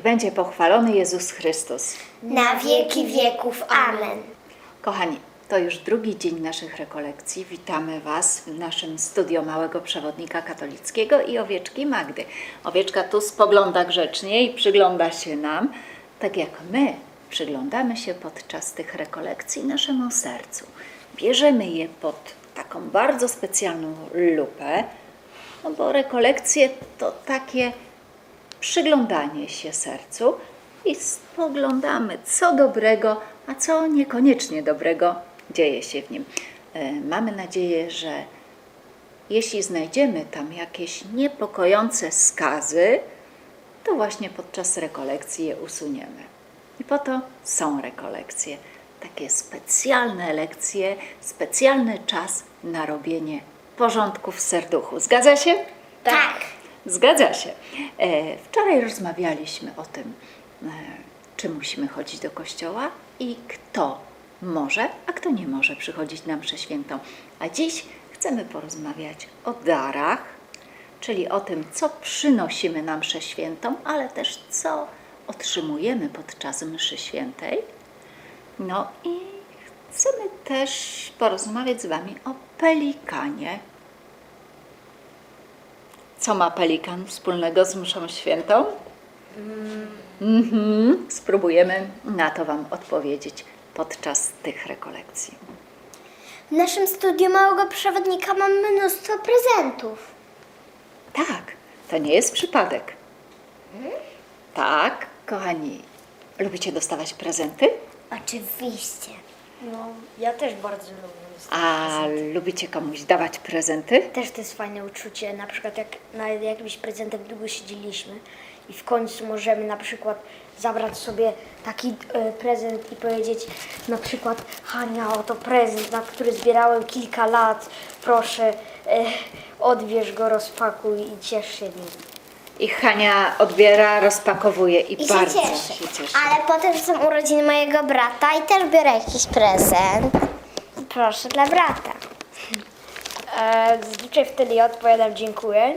Niech będzie pochwalony Jezus Chrystus. Na wieki wieków. Amen. Kochani, to już drugi dzień naszych rekolekcji. Witamy Was w naszym studio Małego Przewodnika Katolickiego i owieczki Magdy. Owieczka tu spogląda grzecznie i przygląda się nam, tak jak my przyglądamy się podczas tych rekolekcji naszemu sercu. Bierzemy je pod taką bardzo specjalną lupę, no bo rekolekcje to takie przyglądanie się sercu i spoglądamy, co dobrego, a co niekoniecznie dobrego dzieje się w nim. E, Mamy nadzieję, że jeśli znajdziemy tam jakieś niepokojące skazy, to właśnie podczas rekolekcji je usuniemy. I po to są rekolekcje. Takie specjalne lekcje, specjalny czas na robienie porządku w serduchu. Zgadza się? Tak. Zgadza się. E, Wczoraj rozmawialiśmy o tym, e, czy musimy chodzić do kościoła i kto może, a kto nie może przychodzić na mszę świętą. A dziś chcemy porozmawiać o darach, czyli o tym, co przynosimy na mszę świętą, ale też co otrzymujemy podczas mszy świętej. No i chcemy też porozmawiać z Wami o pelikanie. Co ma pelikan wspólnego z mszą świętą? Mhm. Spróbujemy na to Wam odpowiedzieć podczas tych rekolekcji. W naszym studiu małego przewodnika mam mnóstwo prezentów. Tak, to nie jest przypadek. Tak, kochani, lubicie dostawać prezenty? Oczywiście. No, ja też bardzo lubię. A lubicie komuś dawać prezenty? Też to jest fajne uczucie, na przykład jak na jakimś prezentem długo siedzieliśmy i w końcu możemy na przykład zabrać sobie taki e, prezent i powiedzieć na przykład Hania, oto prezent, na który zbierałem kilka lat, proszę e, odbierz go, rozpakuj i ciesz się nim. I Hania odbiera, rozpakowuje i, I się bardzo cieszę. się cieszy. Ale potem są urodziny mojego brata i też biorę jakiś prezent. Proszę dla brata. E, zazwyczaj wtedy ja odpowiadam dziękuję,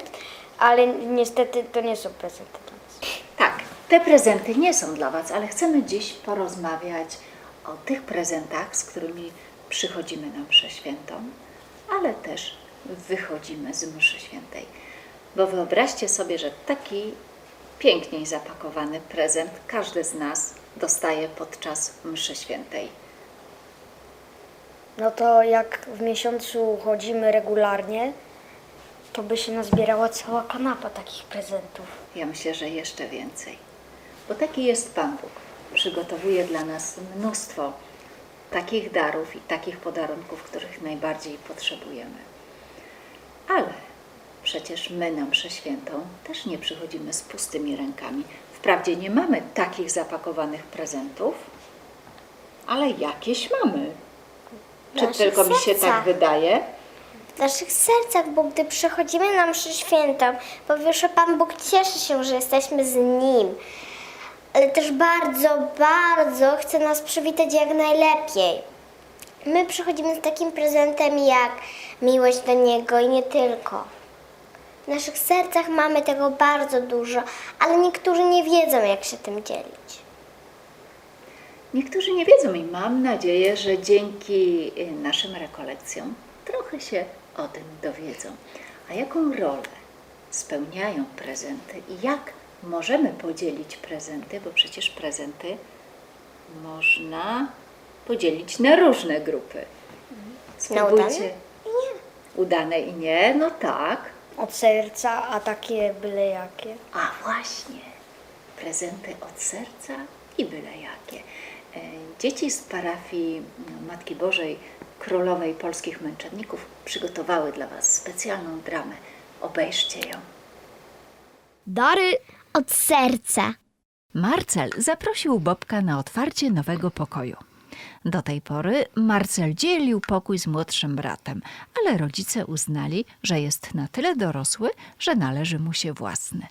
ale niestety to nie są prezenty dla nas. Tak, te prezenty nie są dla Was, ale chcemy dziś porozmawiać o tych prezentach, z którymi przychodzimy na mszę świętą, ale też wychodzimy z mszy świętej. Bo wyobraźcie sobie, że taki piękniej zapakowany prezent każdy z nas dostaje podczas mszy świętej. No to jak w miesiącu chodzimy regularnie, to by się nazbierała cała kanapa takich prezentów. Ja myślę, że jeszcze więcej. Bo taki jest Pan Bóg. Przygotowuje dla nas mnóstwo takich darów i takich podarunków, których najbardziej potrzebujemy. Ale przecież my na mszę świętą też nie przychodzimy z pustymi rękami. Wprawdzie nie mamy takich zapakowanych prezentów, ale jakieś mamy. Czy naszych tylko mi się tak wydaje? W naszych sercach, bo gdy przychodzimy na mszę świętą, po pierwsze Pan Bóg cieszy się, że jesteśmy z Nim, ale też bardzo, bardzo chce nas przywitać jak najlepiej. My przychodzimy z takim prezentem jak miłość do Niego i nie tylko. W naszych sercach mamy tego bardzo dużo, ale niektórzy nie wiedzą, jak się tym dzielić. Niektórzy nie wiedzą i mam nadzieję, że dzięki y, naszym rekolekcjom trochę się o tym dowiedzą. A jaką rolę spełniają prezenty i jak możemy podzielić prezenty, bo przecież prezenty można podzielić na różne grupy. Spróbujcie. Udane i nie, no tak. Od serca, a takie byle jakie. A właśnie, prezenty od serca i byle jakie. E, Dzieci z parafii mm, Matki Bożej Królowej Polskich Męczenników przygotowały dla Was specjalną dramę. Obejrzcie ją. Dary Od serca. Marcel zaprosił Bobka na otwarcie nowego pokoju. Do tej pory Marcel dzielił pokój z młodszym bratem, ale rodzice uznali, że jest na tyle dorosły, że należy mu się własny.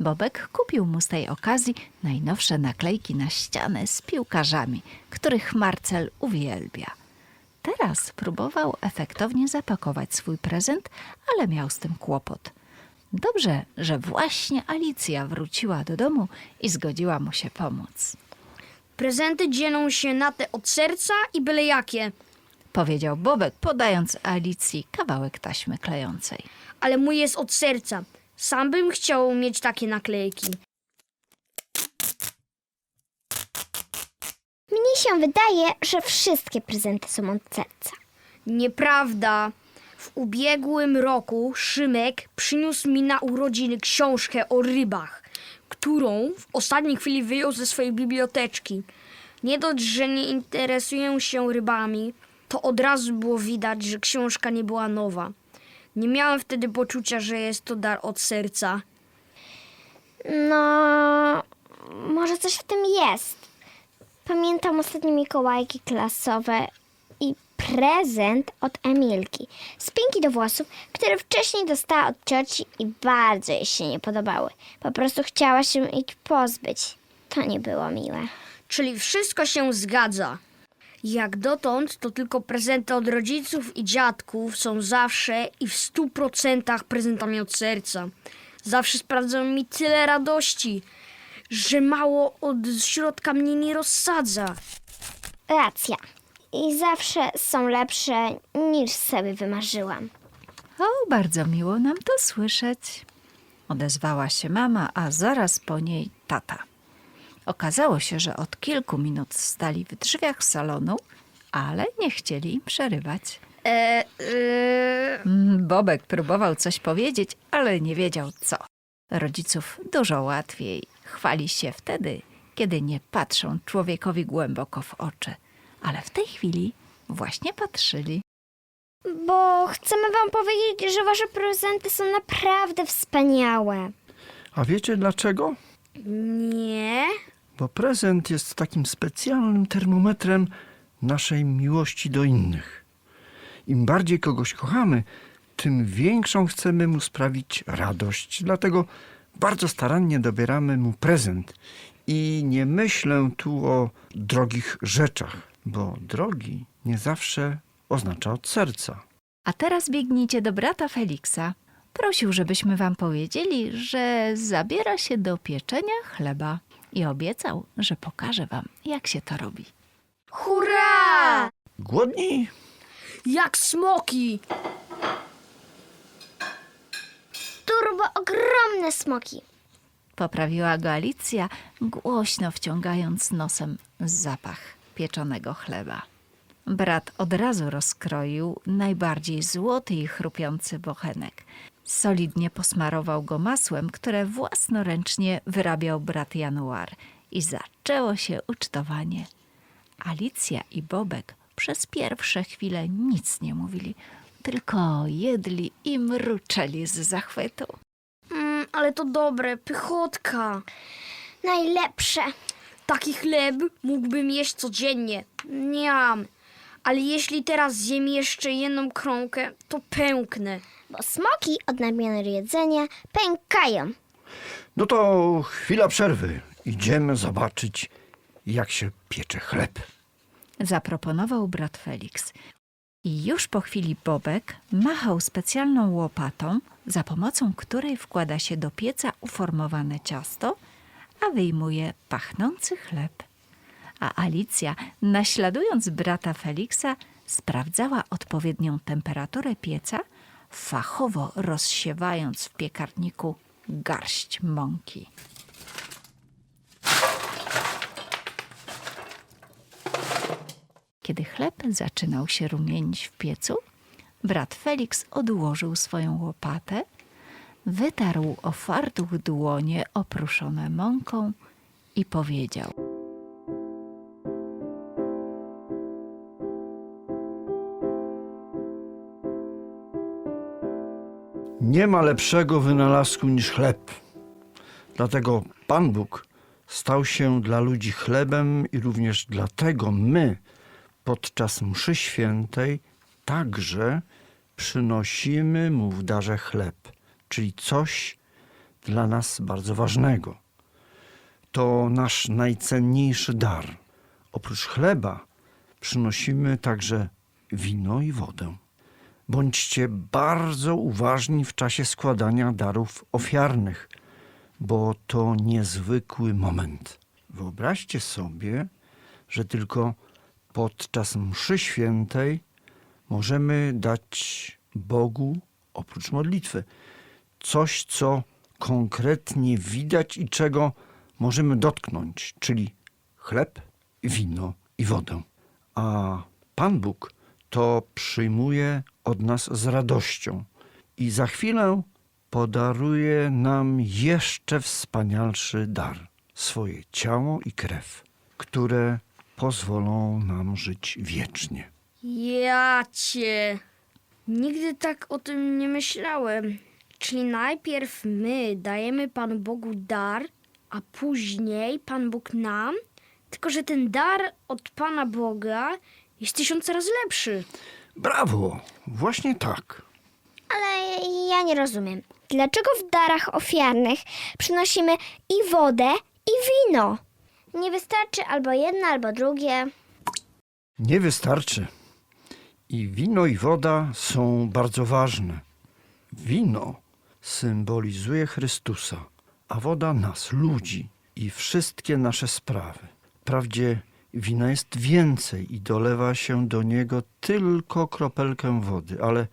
Bobek kupił mu z tej okazji najnowsze naklejki na ścianę z piłkarzami, których Marcel uwielbia. Teraz próbował efektownie zapakować swój prezent, ale miał z tym kłopot. Dobrze, że właśnie Alicja wróciła do domu i zgodziła mu się pomóc. Prezenty dzielą się na te od serca i byle jakie. Powiedział Bobek, podając Alicji kawałek taśmy klejącej. Ale mój jest od serca. Sam bym chciał mieć takie naklejki. Mnie się wydaje, że wszystkie prezenty są od serca. Nieprawda. W ubiegłym roku Szymek przyniósł mi na urodziny książkę o rybach, którą w ostatniej chwili wyjął ze swojej biblioteczki. Nie dość, że nie interesuję się rybami, to od razu było widać, że książka nie była nowa. Nie miałem wtedy poczucia, że jest to dar od serca. No, może coś w tym jest. Pamiętam ostatnie Mikołajki klasowe i prezent od Emilki. Spinki do włosów, które wcześniej dostała od cioci i bardzo jej się nie podobały. Po prostu chciała się ich pozbyć. To nie było miłe. Czyli wszystko się zgadza. Jak dotąd, to tylko prezenty od rodziców i dziadków są zawsze i w stu procentach prezentami od serca. Zawsze sprawdzają mi tyle radości, że mało od środka mnie nie rozsadza. Racja. I zawsze są lepsze niż sobie wymarzyłam. O, bardzo miło nam to słyszeć. Odezwała się mama, a zaraz po niej tata. Okazało się, że od kilku minut stali w drzwiach salonu, ale nie chcieli im przerywać. E, e, Mm, Bobek próbował coś powiedzieć, ale nie wiedział co. Rodziców dużo łatwiej chwali się wtedy, kiedy nie patrzą człowiekowi głęboko w oczy. Ale w tej chwili właśnie patrzyli. Bo chcemy wam powiedzieć, że wasze prezenty są naprawdę wspaniałe. A wiecie dlaczego? nie. Bo prezent jest takim specjalnym termometrem naszej miłości do innych. Im bardziej kogoś kochamy, tym większą chcemy mu sprawić radość. Dlatego bardzo starannie dobieramy mu prezent. I nie myślę tu o drogich rzeczach, bo drogi nie zawsze oznacza od serca. A teraz biegnijcie do brata Feliksa. Prosił, żebyśmy wam powiedzieli, że zabiera się do pieczenia chleba i obiecał, że pokaże wam, jak się to robi. Hurra! Głodni? Jak smoki! Turbo ogromne smoki. Poprawiła go Alicja, głośno wciągając nosem zapach pieczonego chleba. Brat od razu rozkroił najbardziej złoty i chrupiący bochenek. Solidnie posmarował go masłem, które własnoręcznie wyrabiał brat Januar. I zaczęło się ucztowanie. Alicja i Bobek przez pierwsze chwile nic nie mówili, tylko jedli i mruczeli z zachwytu. Mm, ale to dobre, pychotka. Najlepsze. Taki chleb mógłbym jeść codziennie. Niam. Ale jeśli teraz zjem jeszcze jedną kromkę, to pęknę. Bo smoki od nadmiaru jedzenia pękają. No to chwila przerwy. Idziemy zobaczyć, jak się piecze chleb. zaproponował brat Felix. I już po chwili Bobek machał specjalną łopatą, za pomocą której wkłada się do pieca uformowane ciasto, a wyjmuje pachnący chleb. A Alicja, naśladując brata Feliksa, sprawdzała odpowiednią temperaturę pieca, fachowo rozsiewając w piekarniku garść mąki. Kiedy chleb zaczynał się rumienić w piecu, brat Felix odłożył swoją łopatę, wytarł o fartuch dłonie opruszone mąką i powiedział: Nie ma lepszego wynalazku niż chleb. Dlatego Pan Bóg stał się dla ludzi chlebem i również dlatego my podczas mszy świętej także przynosimy mu w darze chleb, czyli coś dla nas bardzo ważnego. To nasz najcenniejszy dar. Oprócz chleba przynosimy także wino i wodę. Bądźcie bardzo uważni w czasie składania darów ofiarnych, bo to niezwykły moment. Wyobraźcie sobie, że tylko podczas mszy świętej możemy dać Bogu, oprócz modlitwy, coś, co konkretnie widać i czego możemy dotknąć, czyli chleb, wino i wodę. A Pan Bóg to przyjmuje od nas z radością i za chwilę podaruje nam jeszcze wspanialszy dar swoje ciało i krew, które pozwolą nam żyć wiecznie. Ja cię. Nigdy tak o tym nie myślałem. Czyli najpierw my dajemy Panu Bogu dar, a później Pan Bóg nam? Tylko, że ten dar od Pana Boga jest tysiąc razy lepszy. Brawo! Właśnie tak. Ale ja nie rozumiem. Dlaczego w darach ofiarnych przynosimy i wodę, i wino? Nie wystarczy albo jedno, albo drugie. Nie wystarczy. I wino i woda są bardzo ważne. Wino symbolizuje Chrystusa, a woda nas, ludzi i wszystkie nasze sprawy. Wprawdzie wina jest więcej i dolewa się do niego tylko kropelkę wody, ale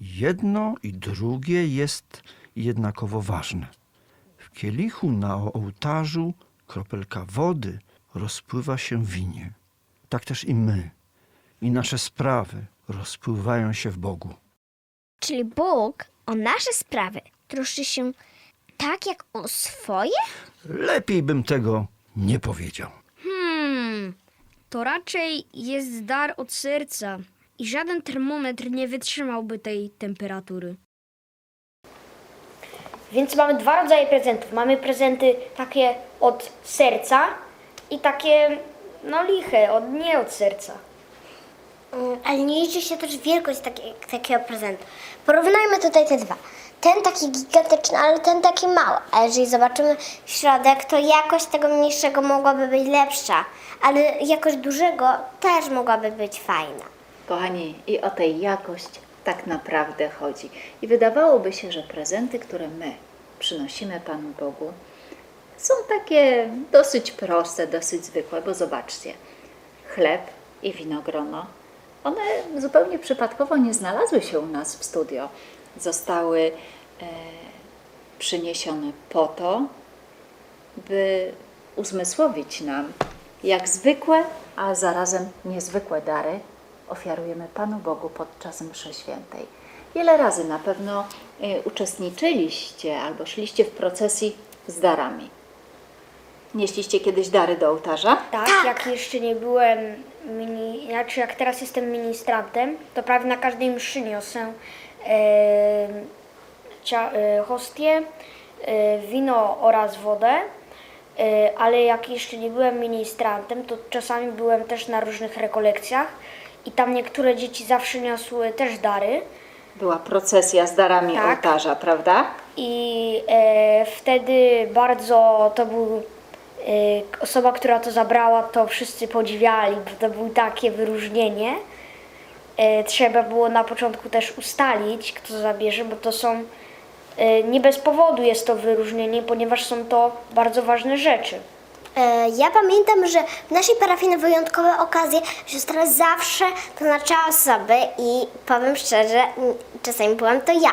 jedno i drugie jest jednakowo ważne. W kielichu na ołtarzu kropelka wody rozpływa się w winie. Tak też i my i nasze sprawy rozpływają się w Bogu. Czyli Bóg o nasze sprawy troszczy się tak jak o swoje? Lepiej bym tego nie powiedział. To raczej jest dar od serca i żaden termometr nie wytrzymałby tej temperatury. Więc mamy dwa rodzaje prezentów. Mamy prezenty takie od serca i takie, no liche, od, nie od serca. Mm, Ale nie liczy się też wielkość takiej, takiego prezentu. Porównajmy tutaj te dwa. Ten taki gigantyczny, ale ten taki mały. A jeżeli zobaczymy środek, to jakość tego mniejszego mogłaby być lepsza, ale jakość dużego też mogłaby być fajna. Kochani, i o tej jakość tak naprawdę chodzi. I wydawałoby się, że prezenty, które my przynosimy Panu Bogu, są takie dosyć proste, dosyć zwykłe, bo zobaczcie, chleb i winogrono, one zupełnie przypadkowo nie znalazły się u nas w studio. Zostały e, przyniesione po to, by uzmysłowić nam, jak zwykłe, a zarazem niezwykłe dary ofiarujemy Panu Bogu podczas mszy świętej. Wiele razy na pewno e, uczestniczyliście albo szliście w procesji z darami. Nieśliście kiedyś dary do ołtarza? Tak, jak jeszcze nie byłem, mini, znaczy jak teraz jestem ministrantem, to prawie na każdej mszy niosę e, hostię, e, wino oraz wodę. E, ale jak jeszcze nie byłem ministrantem, to czasami byłem też na różnych rekolekcjach i tam niektóre dzieci zawsze niosły też dary. Była procesja z darami Tak. ołtarza, prawda? I e, wtedy bardzo to był e, osoba, która to zabrała, to wszyscy podziwiali, bo to było takie wyróżnienie. E, trzeba było na początku też ustalić, kto zabierze, bo to są nie bez powodu jest to wyróżnienie, ponieważ są to bardzo ważne rzeczy. E, Ja pamiętam, że w naszej parafii na wyjątkowe okazje siostra zawsze poznaczała osoby i powiem szczerze, czasami byłam to ja.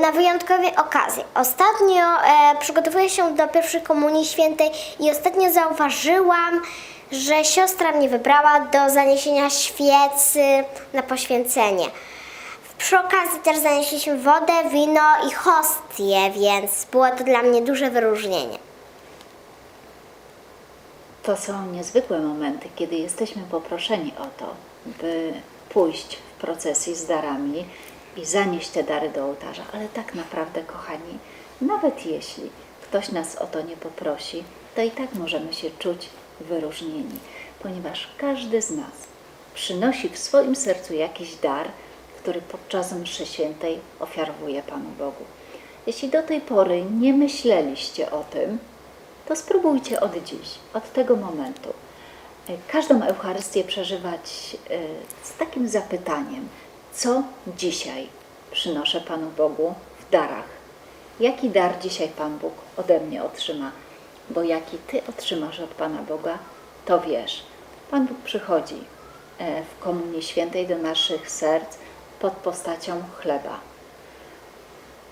Na wyjątkowe okazje. Ostatnio e, przygotowuję się do pierwszej komunii świętej i ostatnio zauważyłam, że siostra mnie wybrała do zaniesienia świecy na poświęcenie. Przy okazji też zanieśliśmy wodę, wino i hostię, więc było to dla mnie duże wyróżnienie. To są niezwykłe momenty, kiedy jesteśmy poproszeni o to, by pójść w procesji z darami i zanieść te dary do ołtarza. Ale tak naprawdę, kochani, nawet jeśli ktoś nas o to nie poprosi, to i tak możemy się czuć wyróżnieni, ponieważ każdy z nas przynosi w swoim sercu jakiś dar, który podczas mszy świętej ofiarowuje Panu Bogu. Jeśli do tej pory nie myśleliście o tym, to spróbujcie od dziś, od tego momentu, każdą Eucharystię przeżywać e, z takim zapytaniem, Co dzisiaj przynoszę Panu Bogu w darach? Jaki dar dzisiaj Pan Bóg ode mnie otrzyma? Bo jaki Ty otrzymasz od Pana Boga, to wiesz. Pan Bóg przychodzi e, w Komunii Świętej do naszych serc pod postacią chleba.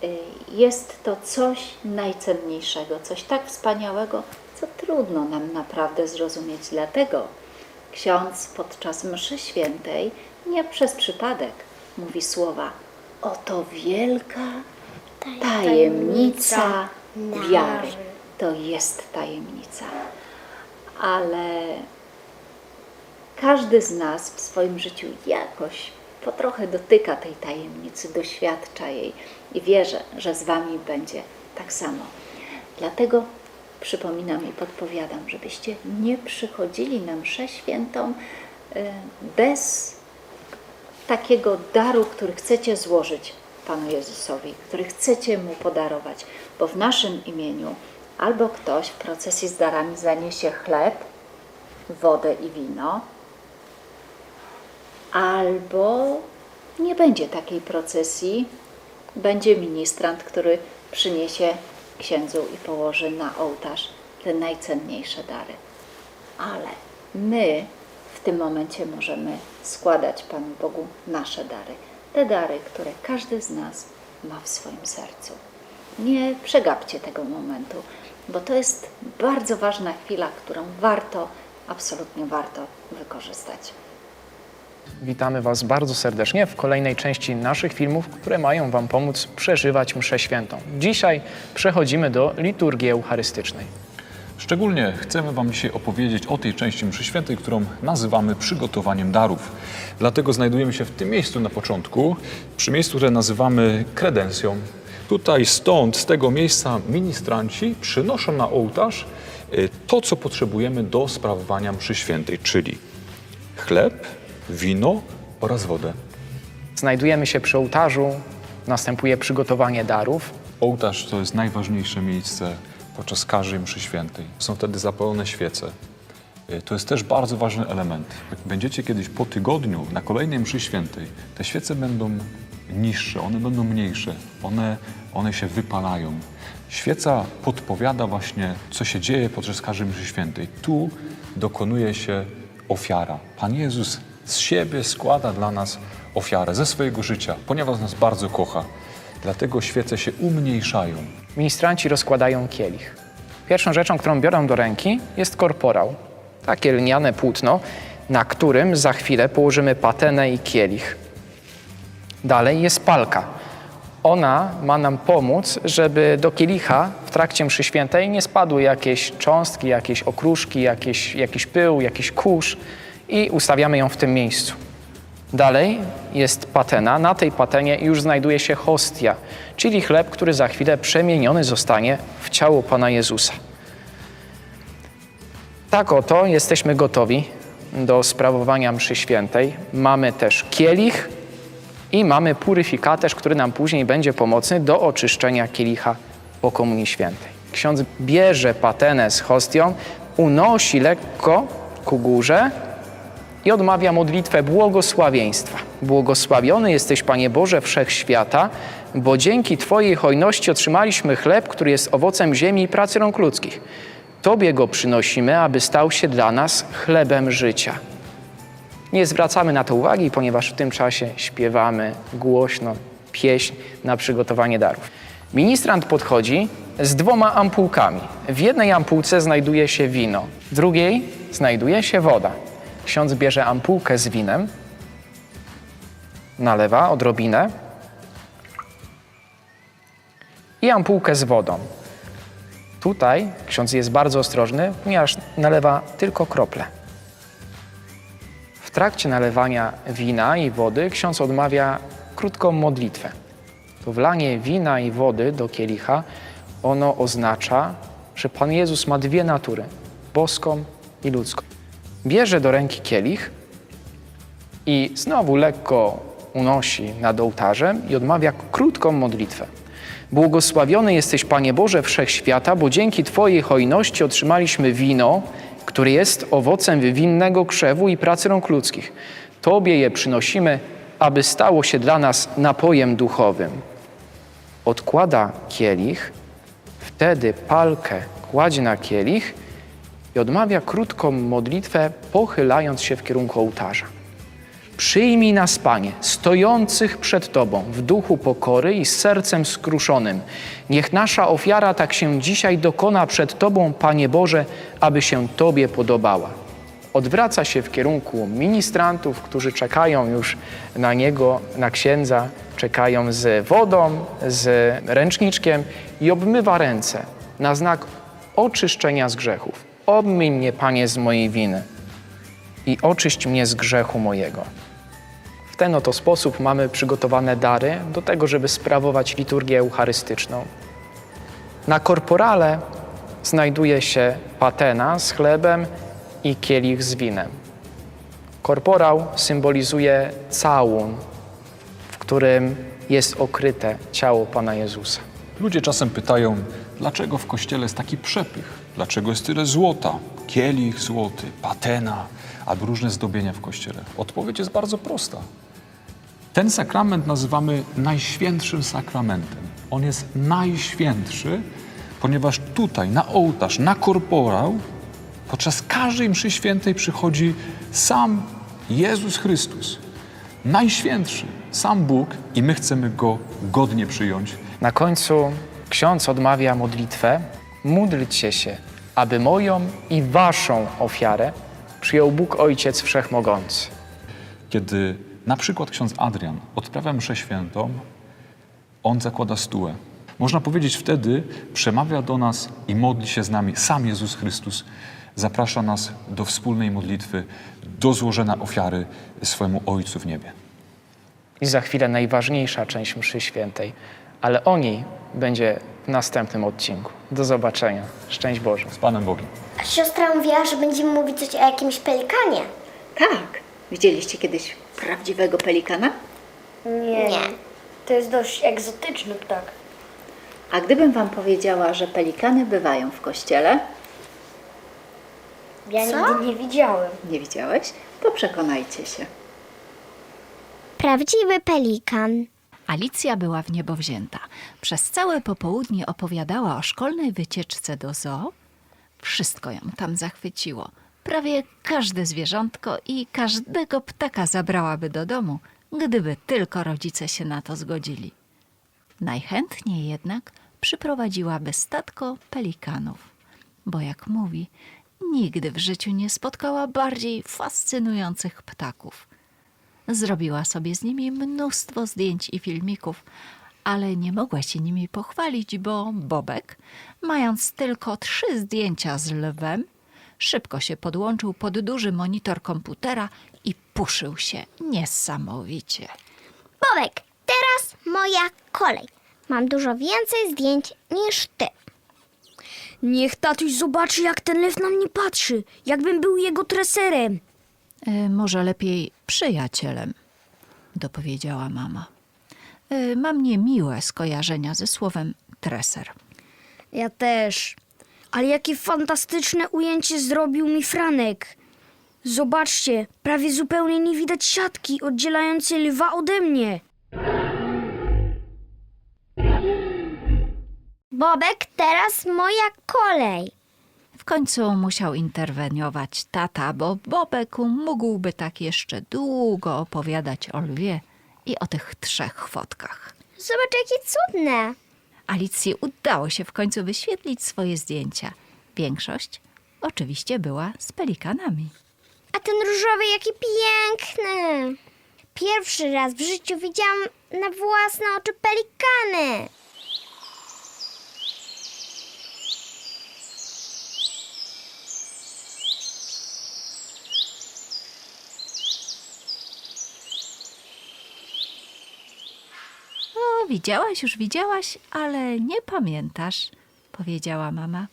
Y, Jest to coś najcenniejszego, coś tak wspaniałego, co trudno nam naprawdę zrozumieć. Dlatego ksiądz podczas mszy świętej nie przez przypadek mówi słowa: Oto wielka tajemnica wiary. To jest tajemnica. Ale każdy z nas w swoim życiu jakoś po trochę dotyka tej tajemnicy, doświadcza jej i wierzę, że z Wami będzie tak samo. Dlatego przypominam i podpowiadam, żebyście nie przychodzili na mszę świętą y, bez takiego daru, który chcecie złożyć Panu Jezusowi, który chcecie Mu podarować, bo w naszym imieniu albo ktoś w procesji z darami zaniesie chleb, wodę i wino, albo nie będzie takiej procesji, będzie ministrant, który przyniesie księdzu i położy na ołtarz te najcenniejsze dary. Ale my w tym momencie możemy składać Panu Bogu nasze dary. Te dary, które każdy z nas ma w swoim sercu. Nie przegapcie tego momentu, bo to jest bardzo ważna chwila, którą warto, absolutnie warto wykorzystać. Witamy Was bardzo serdecznie w kolejnej części naszych filmów, które mają Wam pomóc przeżywać mszę świętą. Dzisiaj przechodzimy do liturgii eucharystycznej. Szczególnie chcemy Wam dzisiaj opowiedzieć o tej części mszy świętej, którą nazywamy przygotowaniem darów. Dlatego znajdujemy się w tym miejscu na początku, przy miejscu, które nazywamy kredencją. Tutaj, stąd, z tego miejsca ministranci przynoszą na ołtarz y, to, co potrzebujemy do sprawowania mszy świętej, czyli chleb, wino oraz wodę. Znajdujemy się przy ołtarzu, następuje przygotowanie darów. Ołtarz to jest najważniejsze miejsce podczas każdej mszy świętej. Są wtedy zapalone świece. Y, To jest też bardzo ważny element. Jak będziecie kiedyś po tygodniu na kolejnej mszy świętej, te świece będą niższe, one będą mniejsze, one, one się wypalają. Świeca podpowiada właśnie, co się dzieje podczas każdej mszy świętej. Tu dokonuje się ofiara. Pan Jezus z siebie składa dla nas ofiarę, ze swojego życia, ponieważ nas bardzo kocha. Dlatego świece się umniejszają. Ministranci rozkładają kielich. Pierwszą rzeczą, którą biorą do ręki, jest korporał. Takie lniane płótno, na którym za chwilę położymy patenę i kielich. Dalej jest palka. Ona ma nam pomóc, żeby do kielicha w trakcie mszy świętej nie spadły jakieś cząstki, jakieś okruszki, jakieś, jakiś pył, jakiś kurz i ustawiamy ją w tym miejscu. Dalej jest patena. Na tej patenie już znajduje się hostia, czyli chleb, który za chwilę przemieniony zostanie w ciało Pana Jezusa. Tak oto jesteśmy gotowi do sprawowania mszy świętej. Mamy też kielich i mamy puryfikatorz, który nam później będzie pomocny do oczyszczenia kielicha po Komunii Świętej. Ksiądz bierze patenę z hostią, unosi lekko ku górze i odmawia modlitwę błogosławieństwa. Błogosławiony jesteś, Panie Boże, wszechświata, bo dzięki Twojej hojności otrzymaliśmy chleb, który jest owocem ziemi i pracy rąk ludzkich. Tobie go przynosimy, aby stał się dla nas chlebem życia. Nie zwracamy na to uwagi, ponieważ w tym czasie śpiewamy głośno pieśń na przygotowanie darów. Ministrant podchodzi z dwoma ampułkami. W jednej ampułce znajduje się wino, w drugiej znajduje się woda. Ksiądz bierze ampułkę z winem, nalewa odrobinę i ampułkę z wodą. Tutaj ksiądz jest bardzo ostrożny, ponieważ nalewa tylko krople. W trakcie nalewania wina i wody ksiądz odmawia krótką modlitwę. To wlanie wina i wody do kielicha, ono oznacza, że Pan Jezus ma dwie natury, boską i ludzką. Bierze do ręki kielich i znowu lekko unosi nad ołtarzem i odmawia krótką modlitwę. Błogosławiony jesteś, Panie Boże Wszechświata, bo dzięki Twojej hojności otrzymaliśmy wino, które jest owocem winnego krzewu i pracy rąk ludzkich. Tobie je przynosimy aby stało się dla nas napojem duchowym. Odkłada kielich, wtedy palkę kładzie na kielich i odmawia krótką modlitwę, pochylając się w kierunku ołtarza. Przyjmij nas, Panie, stojących przed Tobą w duchu pokory i z sercem skruszonym. Niech nasza ofiara tak się dzisiaj dokona przed Tobą, Panie Boże, aby się Tobie podobała. Odwraca się w kierunku ministrantów, którzy czekają już na niego, na księdza, czekają z wodą, z ręczniczkiem i obmywa ręce na znak oczyszczenia z grzechów. Obmyj mnie, Panie, z mojej winy i oczyść mnie z grzechu mojego. W ten oto sposób mamy przygotowane dary do tego, żeby sprawować liturgię eucharystyczną. Na korporale znajduje się patena z chlebem i kielich z winem. Korporał symbolizuje całun, w którym jest okryte ciało Pana Jezusa. Ludzie czasem pytają, dlaczego w kościele jest taki przepych? Dlaczego jest tyle złota? Kielich złoty, patena albo różne zdobienia w kościele. Odpowiedź jest bardzo prosta. Ten sakrament nazywamy najświętszym sakramentem. On jest najświętszy, ponieważ tutaj, na ołtarz, na korporał, podczas każdej mszy świętej przychodzi sam Jezus Chrystus. Najświętszy, sam Bóg i my chcemy Go godnie przyjąć. Na końcu ksiądz odmawia modlitwę: Módlcie się, aby moją i waszą ofiarę przyjął Bóg Ojciec Wszechmogący. Kiedy na przykład ksiądz Adrian odprawia mszę świętą, on zakłada stułę. Można powiedzieć wtedy, przemawia do nas i modli się z nami sam Jezus Chrystus. Zaprasza nas do wspólnej modlitwy, do złożenia ofiary swojemu Ojcu w niebie. I za chwilę najważniejsza część mszy świętej, ale o niej będzie w następnym odcinku. Do zobaczenia. Szczęść Boże. Z Panem Bogiem. A siostra mówiła, że będziemy mówić coś o jakimś pelikanie. Tak. Widzieliście kiedyś prawdziwego pelikana? Nie. Nie. To jest dość egzotyczny ptak. A gdybym wam powiedziała, że pelikany bywają w kościele, Ja Co? nigdy nie widziałem. nie widziałeś, to przekonajcie się. Prawdziwy pelikan. Alicja była w niebo wzięta. Przez całe popołudnie opowiadała o szkolnej wycieczce do zoo. Wszystko ją tam zachwyciło. Prawie każde zwierzątko i każdego ptaka zabrałaby do domu, gdyby tylko rodzice się na to zgodzili. Najchętniej jednak przyprowadziłaby statko pelikanów, bo jak mówi, nigdy w życiu nie spotkała bardziej fascynujących ptaków. Zrobiła sobie z nimi mnóstwo zdjęć i filmików, ale nie mogła się nimi pochwalić, bo Bobek, mając tylko trzy zdjęcia z lwem, szybko się podłączył pod duży monitor komputera i puszył się niesamowicie. Bobek, teraz moja kolej. Mam dużo więcej zdjęć niż ty. Niech tatuś zobaczy, jak ten lew na mnie patrzy, jakbym był jego treserem. E, może lepiej przyjacielem, dopowiedziała mama. E, mam niemiłe skojarzenia ze słowem treser. Ja też. Ale jakie fantastyczne ujęcie zrobił mi Franek. Zobaczcie, prawie zupełnie nie widać siatki oddzielającej lwa ode mnie. Bobek, teraz moja kolej. W końcu musiał interweniować tata, bo Bobek mógłby tak jeszcze długo opowiadać o lwie i o tych trzech fotkach. Zobacz, jakie cudne. Alicji udało się w końcu wyświetlić swoje zdjęcia. Większość oczywiście była z pelikanami. A ten różowy, jaki piękny. Pierwszy raz w życiu widziałam na własne oczy pelikany. O, widziałaś, już widziałaś, ale nie pamiętasz, powiedziała mama.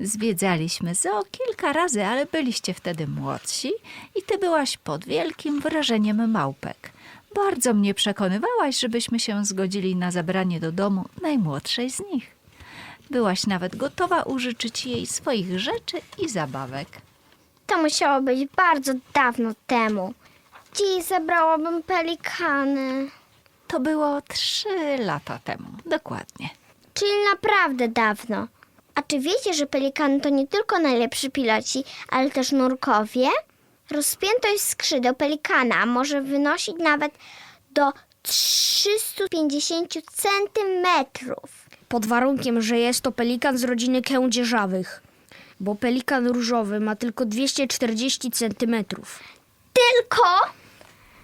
Zwiedzaliśmy zoo kilka razy, ale byliście wtedy młodsi i ty byłaś pod wielkim wrażeniem małpek. Bardzo mnie przekonywałaś, żebyśmy się zgodzili na zabranie do domu najmłodszej z nich. Byłaś nawet gotowa użyczyć jej swoich rzeczy i zabawek. To musiało być bardzo dawno temu. Najchętniej zabrałabym pelikany. To było trzy lata temu, dokładnie. Czyli naprawdę dawno. A czy wiecie, że pelikany to nie tylko najlepsi piloci, ale też nurkowie? Rozpiętość skrzydeł pelikana może wynosić nawet do 350 centymetrów. Pod warunkiem, że jest to pelikan z rodziny kędzierzawych. Bo pelikan różowy ma tylko 240 centymetrów. Tylko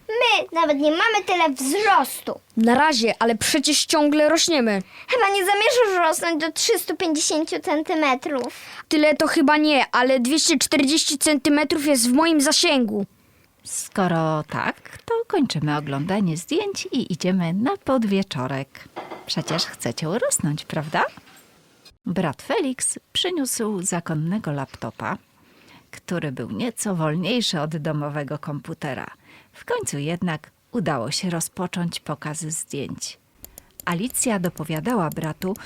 my nawet nie mamy tyle wzrostu. Na razie, ale przecież ciągle rośniemy. Chyba nie zamierzasz rosnąć do 350 centymetrów. Tyle to chyba nie, ale 240 centymetrów jest w moim zasięgu. Skoro tak, to kończymy oglądanie zdjęć i idziemy na podwieczorek. Przecież chcecie urosnąć, prawda? Brat Felix przyniósł zakonnego laptopa, który był nieco wolniejszy od domowego komputera. W końcu jednak udało się rozpocząć pokazy zdjęć. Alicja dopowiadała bratu,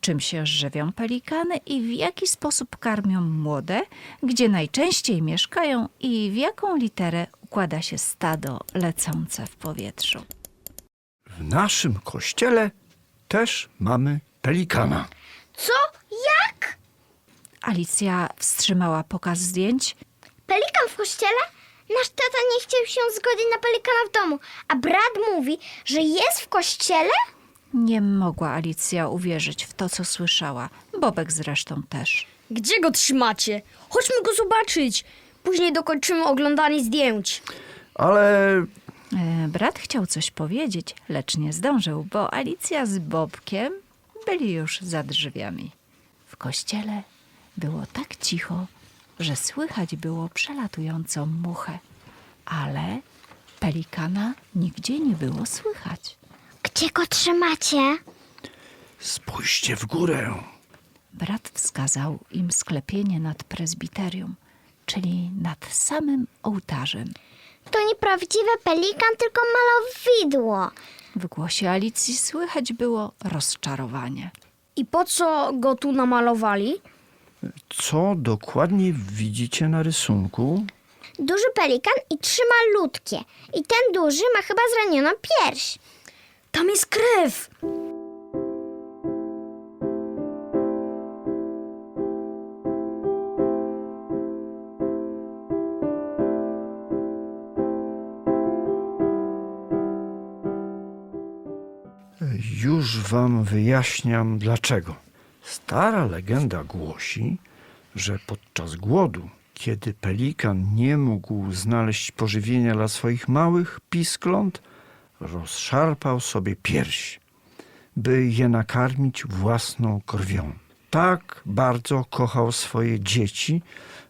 czym się żywią pelikany i w jaki sposób karmią młode, gdzie najczęściej mieszkają i w jaką literę układa się stado lecące w powietrzu. W naszym kościele też mamy pelikana. Co? Jak? Alicja wstrzymała pokaz zdjęć. Pelikan w kościele? Nasz tata nie chciał się zgodzić na pelikana w domu, a brat mówi, że jest w kościele? Nie mogła Alicja uwierzyć w to, co słyszała. Bobek zresztą też. Gdzie go trzymacie? Chodźmy go zobaczyć. Później dokończymy oglądanie zdjęć. Ale E, Brat chciał coś powiedzieć, lecz nie zdążył, bo Alicja z Bobkiem byli już za drzwiami. W kościele było tak cicho, że słychać było przelatującą muchę, ale pelikana nigdzie nie było słychać. Gdzie go trzymacie? spójrzcie w górę. Brat wskazał im sklepienie nad prezbiterium, czyli nad samym ołtarzem. To nieprawdziwy pelikan, tylko malowidło. W głosie Alicji słychać było rozczarowanie. I po co go tu namalowali? Co dokładnie widzicie na rysunku? Duży pelikan i trzy malutkie. I ten duży ma chyba zranioną pierś. Tam jest krew. Już wam wyjaśniam dlaczego. Stara legenda głosi, że podczas głodu, kiedy pelikan nie mógł znaleźć pożywienia dla swoich małych piskląt, rozszarpał sobie pierś, by je nakarmić własną krwią. Tak bardzo kochał swoje dzieci,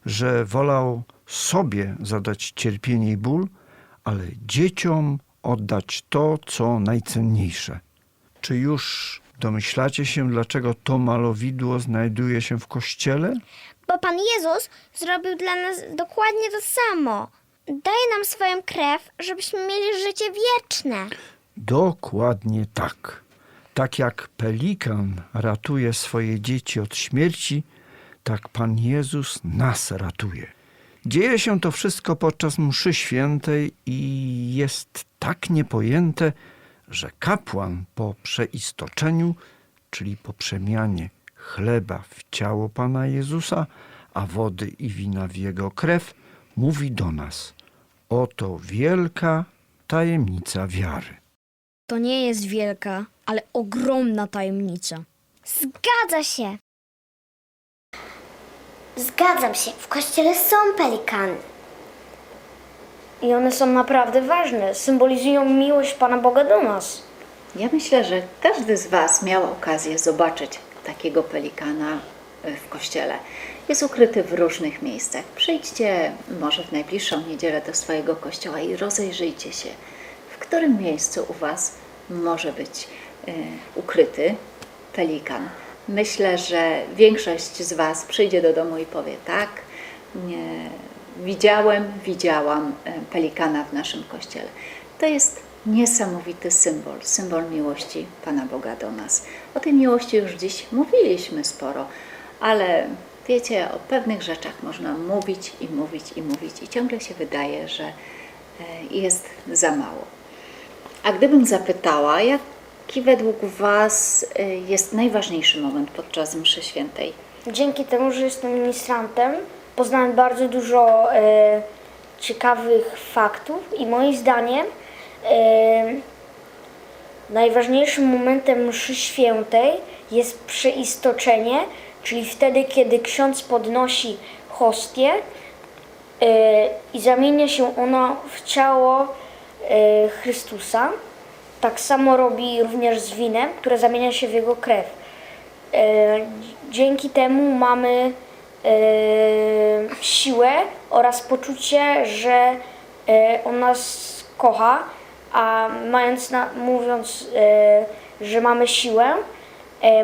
że wolał sobie zadać cierpienie i ból, ale dzieciom oddać to, co najcenniejsze. Czy już domyślacie się, dlaczego to malowidło znajduje się w kościele? Bo Pan Jezus zrobił dla nas dokładnie to samo. Daje nam swoją krew, żebyśmy mieli życie wieczne. Dokładnie tak. Tak jak pelikan ratuje swoje dzieci od śmierci, tak Pan Jezus nas ratuje. Dzieje się to wszystko podczas mszy świętej i jest tak niepojęte, że kapłan po przeistoczeniu, czyli po przemianie chleba w ciało Pana Jezusa, a wody i wina w Jego krew, mówi do nas: Oto wielka tajemnica wiary. To nie jest wielka, ale ogromna tajemnica. Zgadza się. Zgadzam się. W kościele są pelikany. I one są naprawdę ważne, symbolizują miłość Pana Boga do nas. Ja myślę, że każdy z Was miał okazję zobaczyć takiego pelikana e, w kościele. Jest ukryty w różnych miejscach. Przyjdźcie może w najbliższą niedzielę do swojego kościoła i rozejrzyjcie się, w którym miejscu u Was może być e, ukryty pelikan. Myślę, że większość z Was przyjdzie do domu i powie tak, nie, widziałem, widziałam e, pelikana w naszym kościele. To jest niesamowity symbol, symbol miłości Pana Boga do nas. O tej miłości już dziś mówiliśmy sporo, ale wiecie, o pewnych rzeczach można mówić i mówić i mówić i ciągle się wydaje, że e, jest za mało. A gdybym zapytała, jaki według Was e, jest najważniejszy moment podczas mszy świętej? Dzięki temu, że jestem ministrantem, poznałem bardzo dużo e, ciekawych faktów i moim zdaniem e, najważniejszym momentem mszy świętej jest przeistoczenie, czyli wtedy, kiedy ksiądz podnosi hostię e, i zamienia się ona w ciało e, Chrystusa. Tak samo robi również z winem, które zamienia się w jego krew. E, Dzięki temu mamy siłę oraz poczucie, że e, on nas kocha, a mając na, mówiąc, e, że mamy siłę,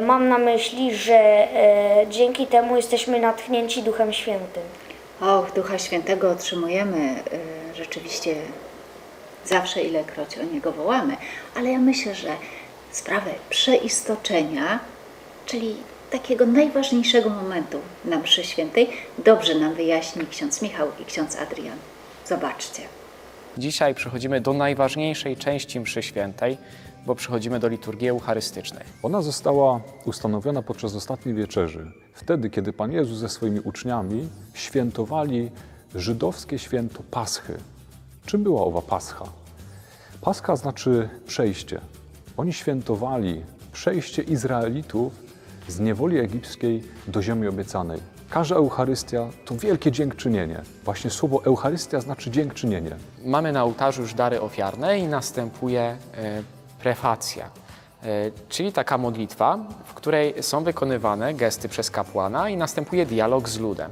mam na myśli, że dzięki temu jesteśmy natchnięci Duchem Świętym. Och, Ducha Świętego otrzymujemy y, rzeczywiście zawsze, ilekroć o Niego wołamy, ale ja myślę, że sprawę przeistoczenia, czyli takiego najważniejszego momentu na mszy świętej, dobrze nam wyjaśni ksiądz Michał i ksiądz Adrian. Zobaczcie. Dzisiaj przechodzimy do najważniejszej części mszy świętej, bo przechodzimy do liturgii eucharystycznej. Ona została ustanowiona podczas ostatniej wieczerzy, wtedy, kiedy Pan Jezus ze swoimi uczniami świętowali żydowskie święto Paschy. Czym była owa Pascha? Pascha znaczy przejście. Oni świętowali przejście Izraelitów z niewoli egipskiej do ziemi obiecanej. Każda Eucharystia to wielkie dziękczynienie. Właśnie słowo Eucharystia znaczy dziękczynienie. Mamy na ołtarzu już dary ofiarne i następuje e, prefacja, e, czyli taka modlitwa, w której są wykonywane gesty przez kapłana i następuje dialog z ludem.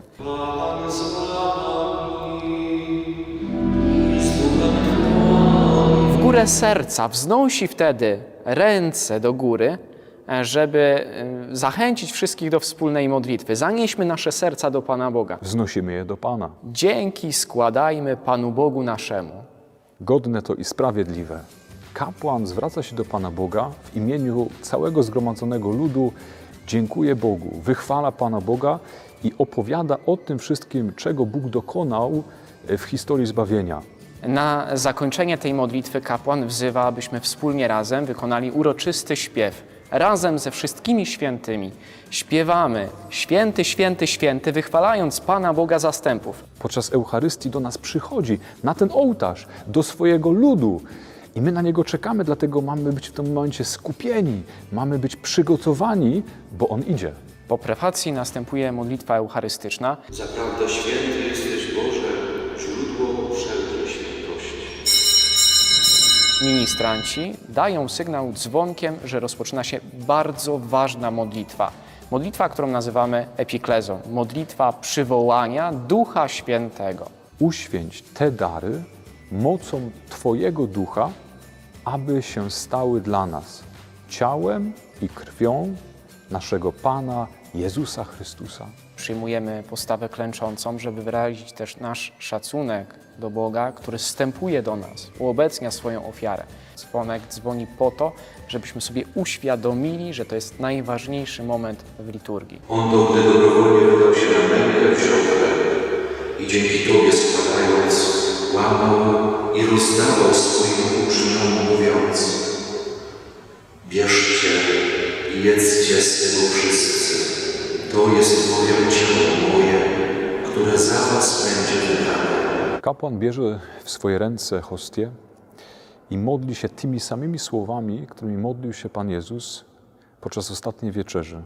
W górę serca wznosi wtedy ręce do góry, żeby e, zachęcić wszystkich do wspólnej modlitwy. Zanieśmy nasze serca do Pana Boga. Wznosimy je do Pana. Dzięki składajmy Panu Bogu naszemu. Godne to i sprawiedliwe. Kapłan zwraca się do Pana Boga w imieniu całego zgromadzonego ludu, dziękuję Bogu, wychwala Pana Boga i opowiada o tym wszystkim, czego Bóg dokonał w historii zbawienia. Na zakończenie tej modlitwy kapłan wzywa, abyśmy wspólnie razem wykonali uroczysty śpiew. Razem ze wszystkimi świętymi śpiewamy Święty, Święty, Święty, wychwalając Pana Boga zastępów. Podczas Eucharystii do nas przychodzi, na ten ołtarz, do swojego ludu. I my na niego czekamy, dlatego mamy być w tym momencie skupieni, mamy być przygotowani, bo on idzie. Po prefacji następuje modlitwa eucharystyczna. Zaprawdę święty jesteś Boże, Ministranci dają sygnał dzwonkiem, że rozpoczyna się bardzo ważna modlitwa. Modlitwa, którą nazywamy epiklezą, modlitwa przywołania Ducha Świętego. Uświęć te dary mocą Twojego ducha, aby się stały dla nas ciałem i krwią naszego Pana Jezusa Chrystusa. Przyjmujemy postawę klęczącą, żeby wyrazić też nasz szacunek do Boga, który wstępuje do nas, uobecnia swoją ofiarę. Dzwonek dzwoni po to, żebyśmy sobie uświadomili, że to jest najważniejszy moment w liturgii. On to, gdy dobrowolnie wydał się na mękę, wziął i dzięki Tobie składając, łamał i rozdawał swoim uczniom, mówiąc Bierzcie i jedzcie z tego wszyscy. To jest moje ciało moje, które za Was będzie wydane. Kapłan bierze w swoje ręce hostię i modli się tymi samymi słowami, którymi modlił się Pan Jezus podczas ostatniej wieczerzy.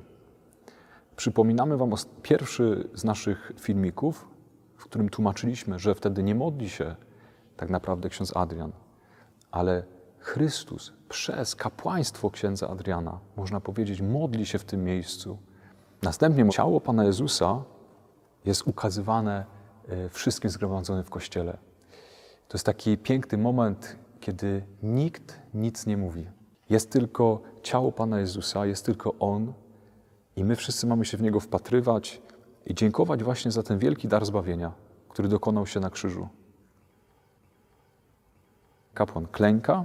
Przypominamy Wam pierwszy z naszych filmików, w którym tłumaczyliśmy, że wtedy nie modli się tak naprawdę ksiądz Adrian, ale Chrystus przez kapłaństwo księdza Adriana, można powiedzieć, modli się w tym miejscu. Następnie ciało Pana Jezusa jest ukazywane wszystkim zgromadzonym w kościele. To jest taki piękny moment, kiedy nikt nic nie mówi. Jest tylko ciało Pana Jezusa, jest tylko On i my wszyscy mamy się w Niego wpatrywać i dziękować właśnie za ten wielki dar zbawienia, który dokonał się na krzyżu. Kapłan klęka,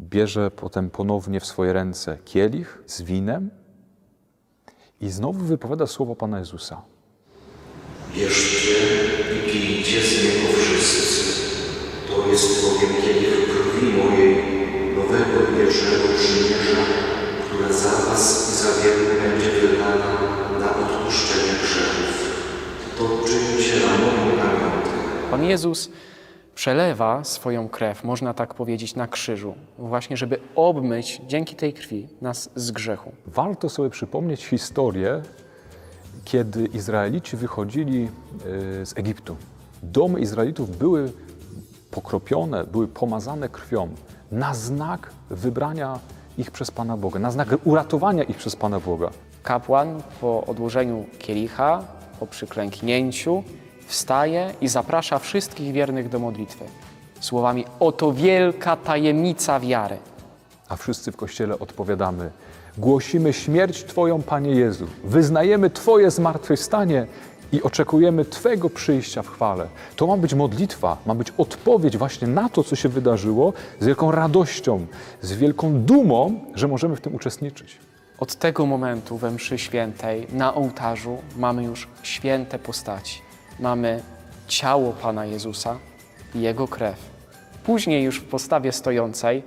bierze potem ponownie w swoje ręce kielich z winem i znowu wypowiada słowo Pana Jezusa. Bierzcie i pijcie z niego wszyscy. jest bowiem kielich krwi mojej, nowego i wiecznego przymierza, która za was i za wielu będzie wydana na odpuszczenie grzechów. To czyńcie na moją pamiątkę. Pan Jezus przelewa swoją krew, można tak powiedzieć, na krzyżu, właśnie żeby obmyć dzięki tej krwi nas z grzechu. Warto sobie przypomnieć historię, kiedy Izraelici wychodzili e, z Egiptu. Domy Izraelitów były pokropione, były pomazane krwią na znak wybrania ich przez Pana Boga, na znak uratowania ich przez Pana Boga. Kapłan po odłożeniu kielicha, po przyklęknięciu, wstaje i zaprasza wszystkich wiernych do modlitwy. Słowami: Oto wielka tajemnica wiary. A wszyscy w kościele odpowiadamy: Głosimy śmierć Twoją, Panie Jezu, wyznajemy Twoje zmartwychwstanie i oczekujemy Twego przyjścia w chwale. To ma być modlitwa, ma być odpowiedź właśnie na to, co się wydarzyło, z wielką radością, z wielką dumą, że możemy w tym uczestniczyć. Od tego momentu we mszy świętej na ołtarzu mamy już święte postaci. Mamy ciało Pana Jezusa i Jego krew. Później już w postawie stojącej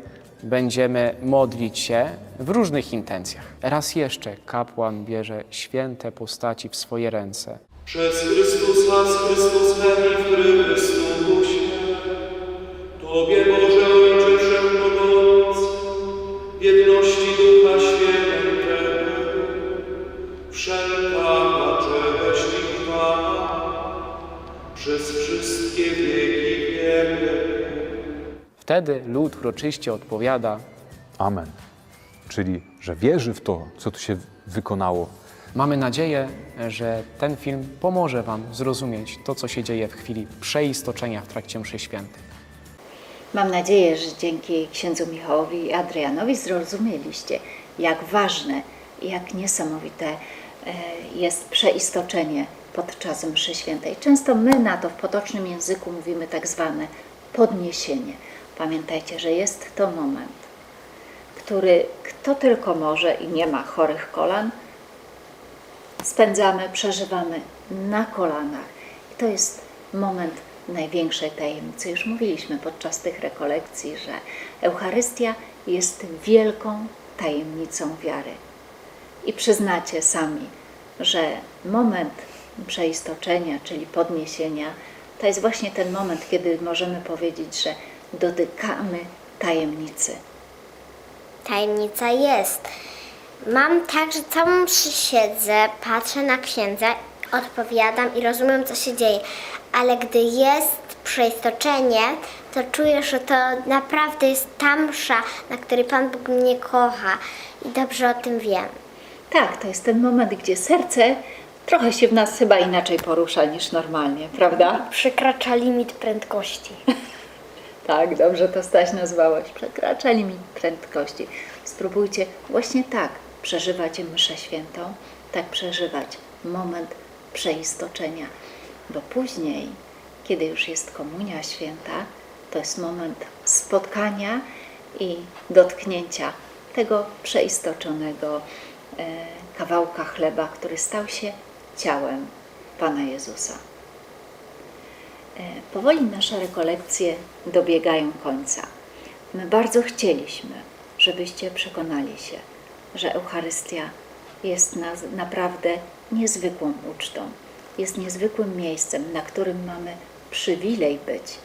będziemy modlić się w różnych intencjach. Raz jeszcze kapłan bierze święte postaci w swoje ręce. Przez Chrystusa, z Chrystusem i w Chrystusie, Tobie Boże Ojcze Wszechmogący, jedności Wtedy lud uroczyście odpowiada: Amen. Czyli, że wierzy w to, co tu się wykonało. Mamy nadzieję, że ten film pomoże Wam zrozumieć to, co się dzieje w chwili przeistoczenia w trakcie mszy świętej. Mam nadzieję, że dzięki księdzu Michałowi i Adrianowi zrozumieliście, jak ważne i jak niesamowite e, jest przeistoczenie podczas mszy świętej. Często my na to w potocznym języku mówimy tak zwane podniesienie. Pamiętajcie, że jest to moment, który kto tylko może i nie ma chorych kolan, spędzamy, przeżywamy na kolanach. I to jest moment największej tajemnicy. Już mówiliśmy podczas tych rekolekcji, że Eucharystia jest wielką tajemnicą wiary. I przyznacie sami, że moment przeistoczenia, czyli podniesienia, to jest właśnie ten moment, kiedy możemy powiedzieć, że dotykamy tajemnicy. Tajemnica jest. Mam tak, że całą mszę siedzę, patrzę na księdza, odpowiadam i rozumiem, co się dzieje. Ale gdy jest przeistoczenie, to czuję, że to naprawdę jest ta msza, na której Pan Bóg mnie kocha i dobrze o tym wiem. Tak, to jest ten moment, gdzie serce trochę się w nas chyba inaczej porusza niż normalnie, prawda? Przekracza limit prędkości. Tak, dobrze to Staś nazwałeś. Przekracza limit prędkości. Spróbujcie właśnie tak przeżywać mszę świętą, tak przeżywać moment przeistoczenia, bo później, kiedy już jest komunia święta, to jest moment spotkania i dotknięcia tego przeistoczonego e, kawałka chleba, który stał się ciałem Pana Jezusa. E, Powoli nasze rekolekcje dobiegają końca. My bardzo chcieliśmy, żebyście przekonali się, że Eucharystia jest na, naprawdę niezwykłą ucztą, jest niezwykłym miejscem, na którym mamy przywilej być,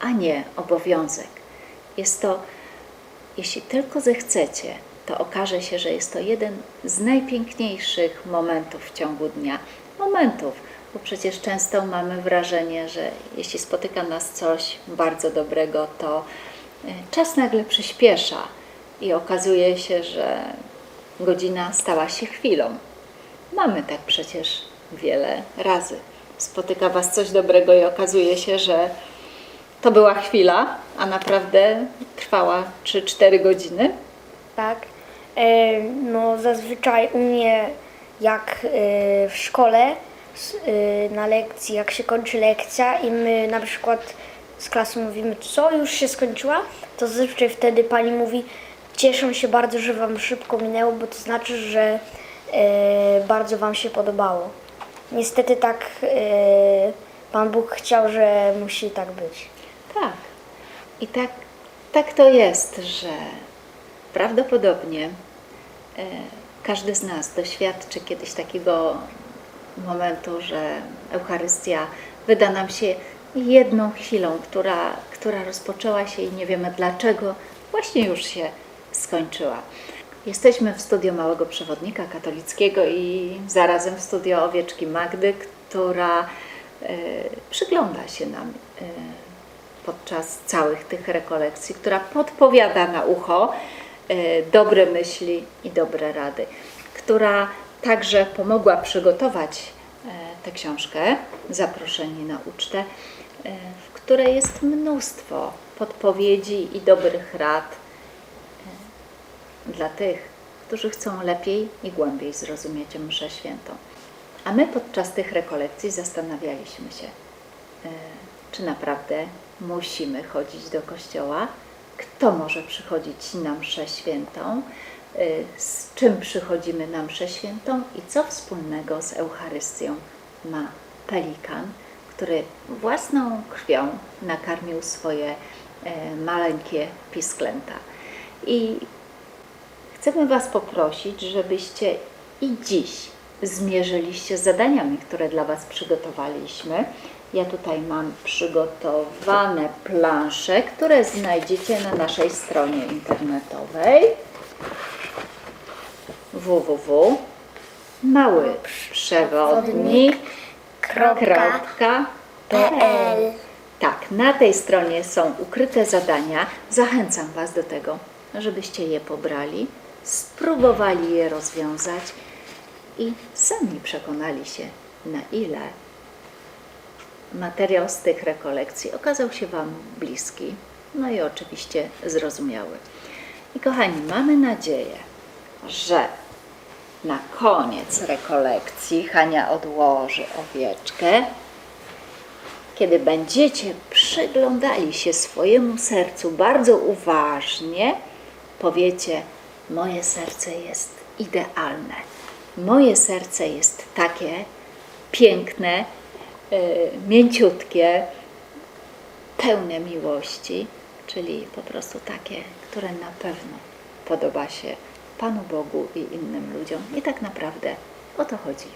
a nie obowiązek. Jest to, jeśli tylko zechcecie, to okaże się, że jest to jeden z najpiękniejszych momentów w ciągu dnia. Momentów, bo przecież często mamy wrażenie, że jeśli spotyka nas coś bardzo dobrego, to y, czas nagle przyspiesza i okazuje się, że godzina stała się chwilą. Mamy tak przecież wiele razy. Spotyka Was coś dobrego i okazuje się, że to była chwila, a naprawdę trwała 3-4 godziny. Tak. E, no zazwyczaj u mnie jak e, w szkole e, na lekcji, jak się kończy lekcja i my na przykład z klasy mówimy, co już się skończyła, to zazwyczaj wtedy pani mówi, cieszę się bardzo, że wam szybko minęło, bo to znaczy, że e, bardzo wam się podobało. Niestety tak e, Pan Bóg chciał, że musi tak być. Tak, I tak, tak to jest, że prawdopodobnie każdy z nas doświadczy kiedyś takiego momentu, że Eucharystia wyda nam się jedną chwilą, która, która rozpoczęła się i nie wiemy dlaczego właśnie już się skończyła. Jesteśmy w studio Małego Przewodnika Katolickiego i zarazem w studio Owieczki Magdy, która e, przygląda się nam e, podczas całych tych rekolekcji, która podpowiada na ucho e, dobre myśli i dobre rady, która także pomogła przygotować e, tę książkę Zaproszeni na ucztę, e, w której jest mnóstwo podpowiedzi i dobrych rad e, dla tych, którzy chcą lepiej i głębiej zrozumieć mszę świętą. A my podczas tych rekolekcji zastanawialiśmy się, czy naprawdę musimy chodzić do kościoła, kto może przychodzić na mszę świętą, z czym przychodzimy na mszę świętą i co wspólnego z Eucharystią ma pelikan, który własną krwią nakarmił swoje e, maleńkie pisklęta. I chcemy Was poprosić, żebyście i dziś zmierzyliście z zadaniami, które dla Was przygotowaliśmy. Ja tutaj mam przygotowane plansze, które znajdziecie na naszej stronie internetowej www.małyprzewodnik.pl Tak, na tej stronie są ukryte zadania. Zachęcam Was do tego, żebyście je pobrali, spróbowali je rozwiązać i sami przekonali się, na ile materiał z tych rekolekcji okazał się Wam bliski, no i oczywiście zrozumiały. I kochani, mamy nadzieję, że na koniec rekolekcji Hania odłoży owieczkę. Kiedy będziecie przyglądali się swojemu sercu bardzo uważnie, powiecie: Moje serce jest idealne. Moje serce jest takie piękne, y, mięciutkie, pełne miłości, czyli po prostu takie, które na pewno podoba się Panu Bogu i innym ludziom. I tak naprawdę o to chodzi.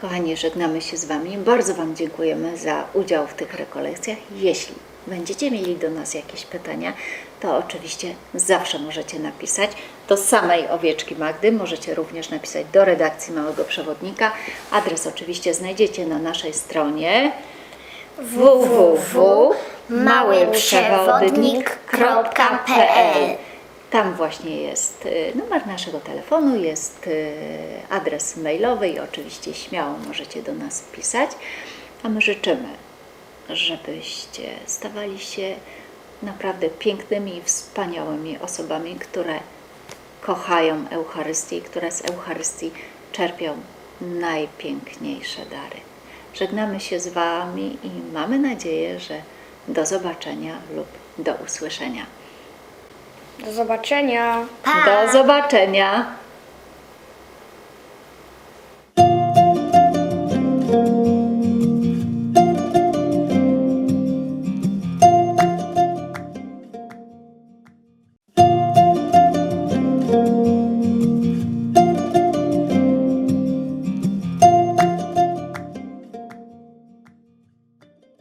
Kochani, żegnamy się z Wami. Bardzo Wam dziękujemy za udział w tych rekolekcjach. Jeśli będziecie mieli do nas jakieś pytania, to oczywiście zawsze możecie napisać do samej owieczki Magdy. Możecie również napisać do redakcji Małego Przewodnika. Adres oczywiście znajdziecie na naszej stronie www.małym-przewodnik.pl Tam właśnie jest y, numer naszego telefonu, jest y, adres mailowy i oczywiście śmiało możecie do nas pisać. A my życzymy, żebyście stawali się naprawdę pięknymi i wspaniałymi osobami, które kochają Eucharystię i które z Eucharystii czerpią najpiękniejsze dary. Żegnamy się z Wami i mamy nadzieję, że do zobaczenia lub do usłyszenia. Do zobaczenia. Pa. Do zobaczenia.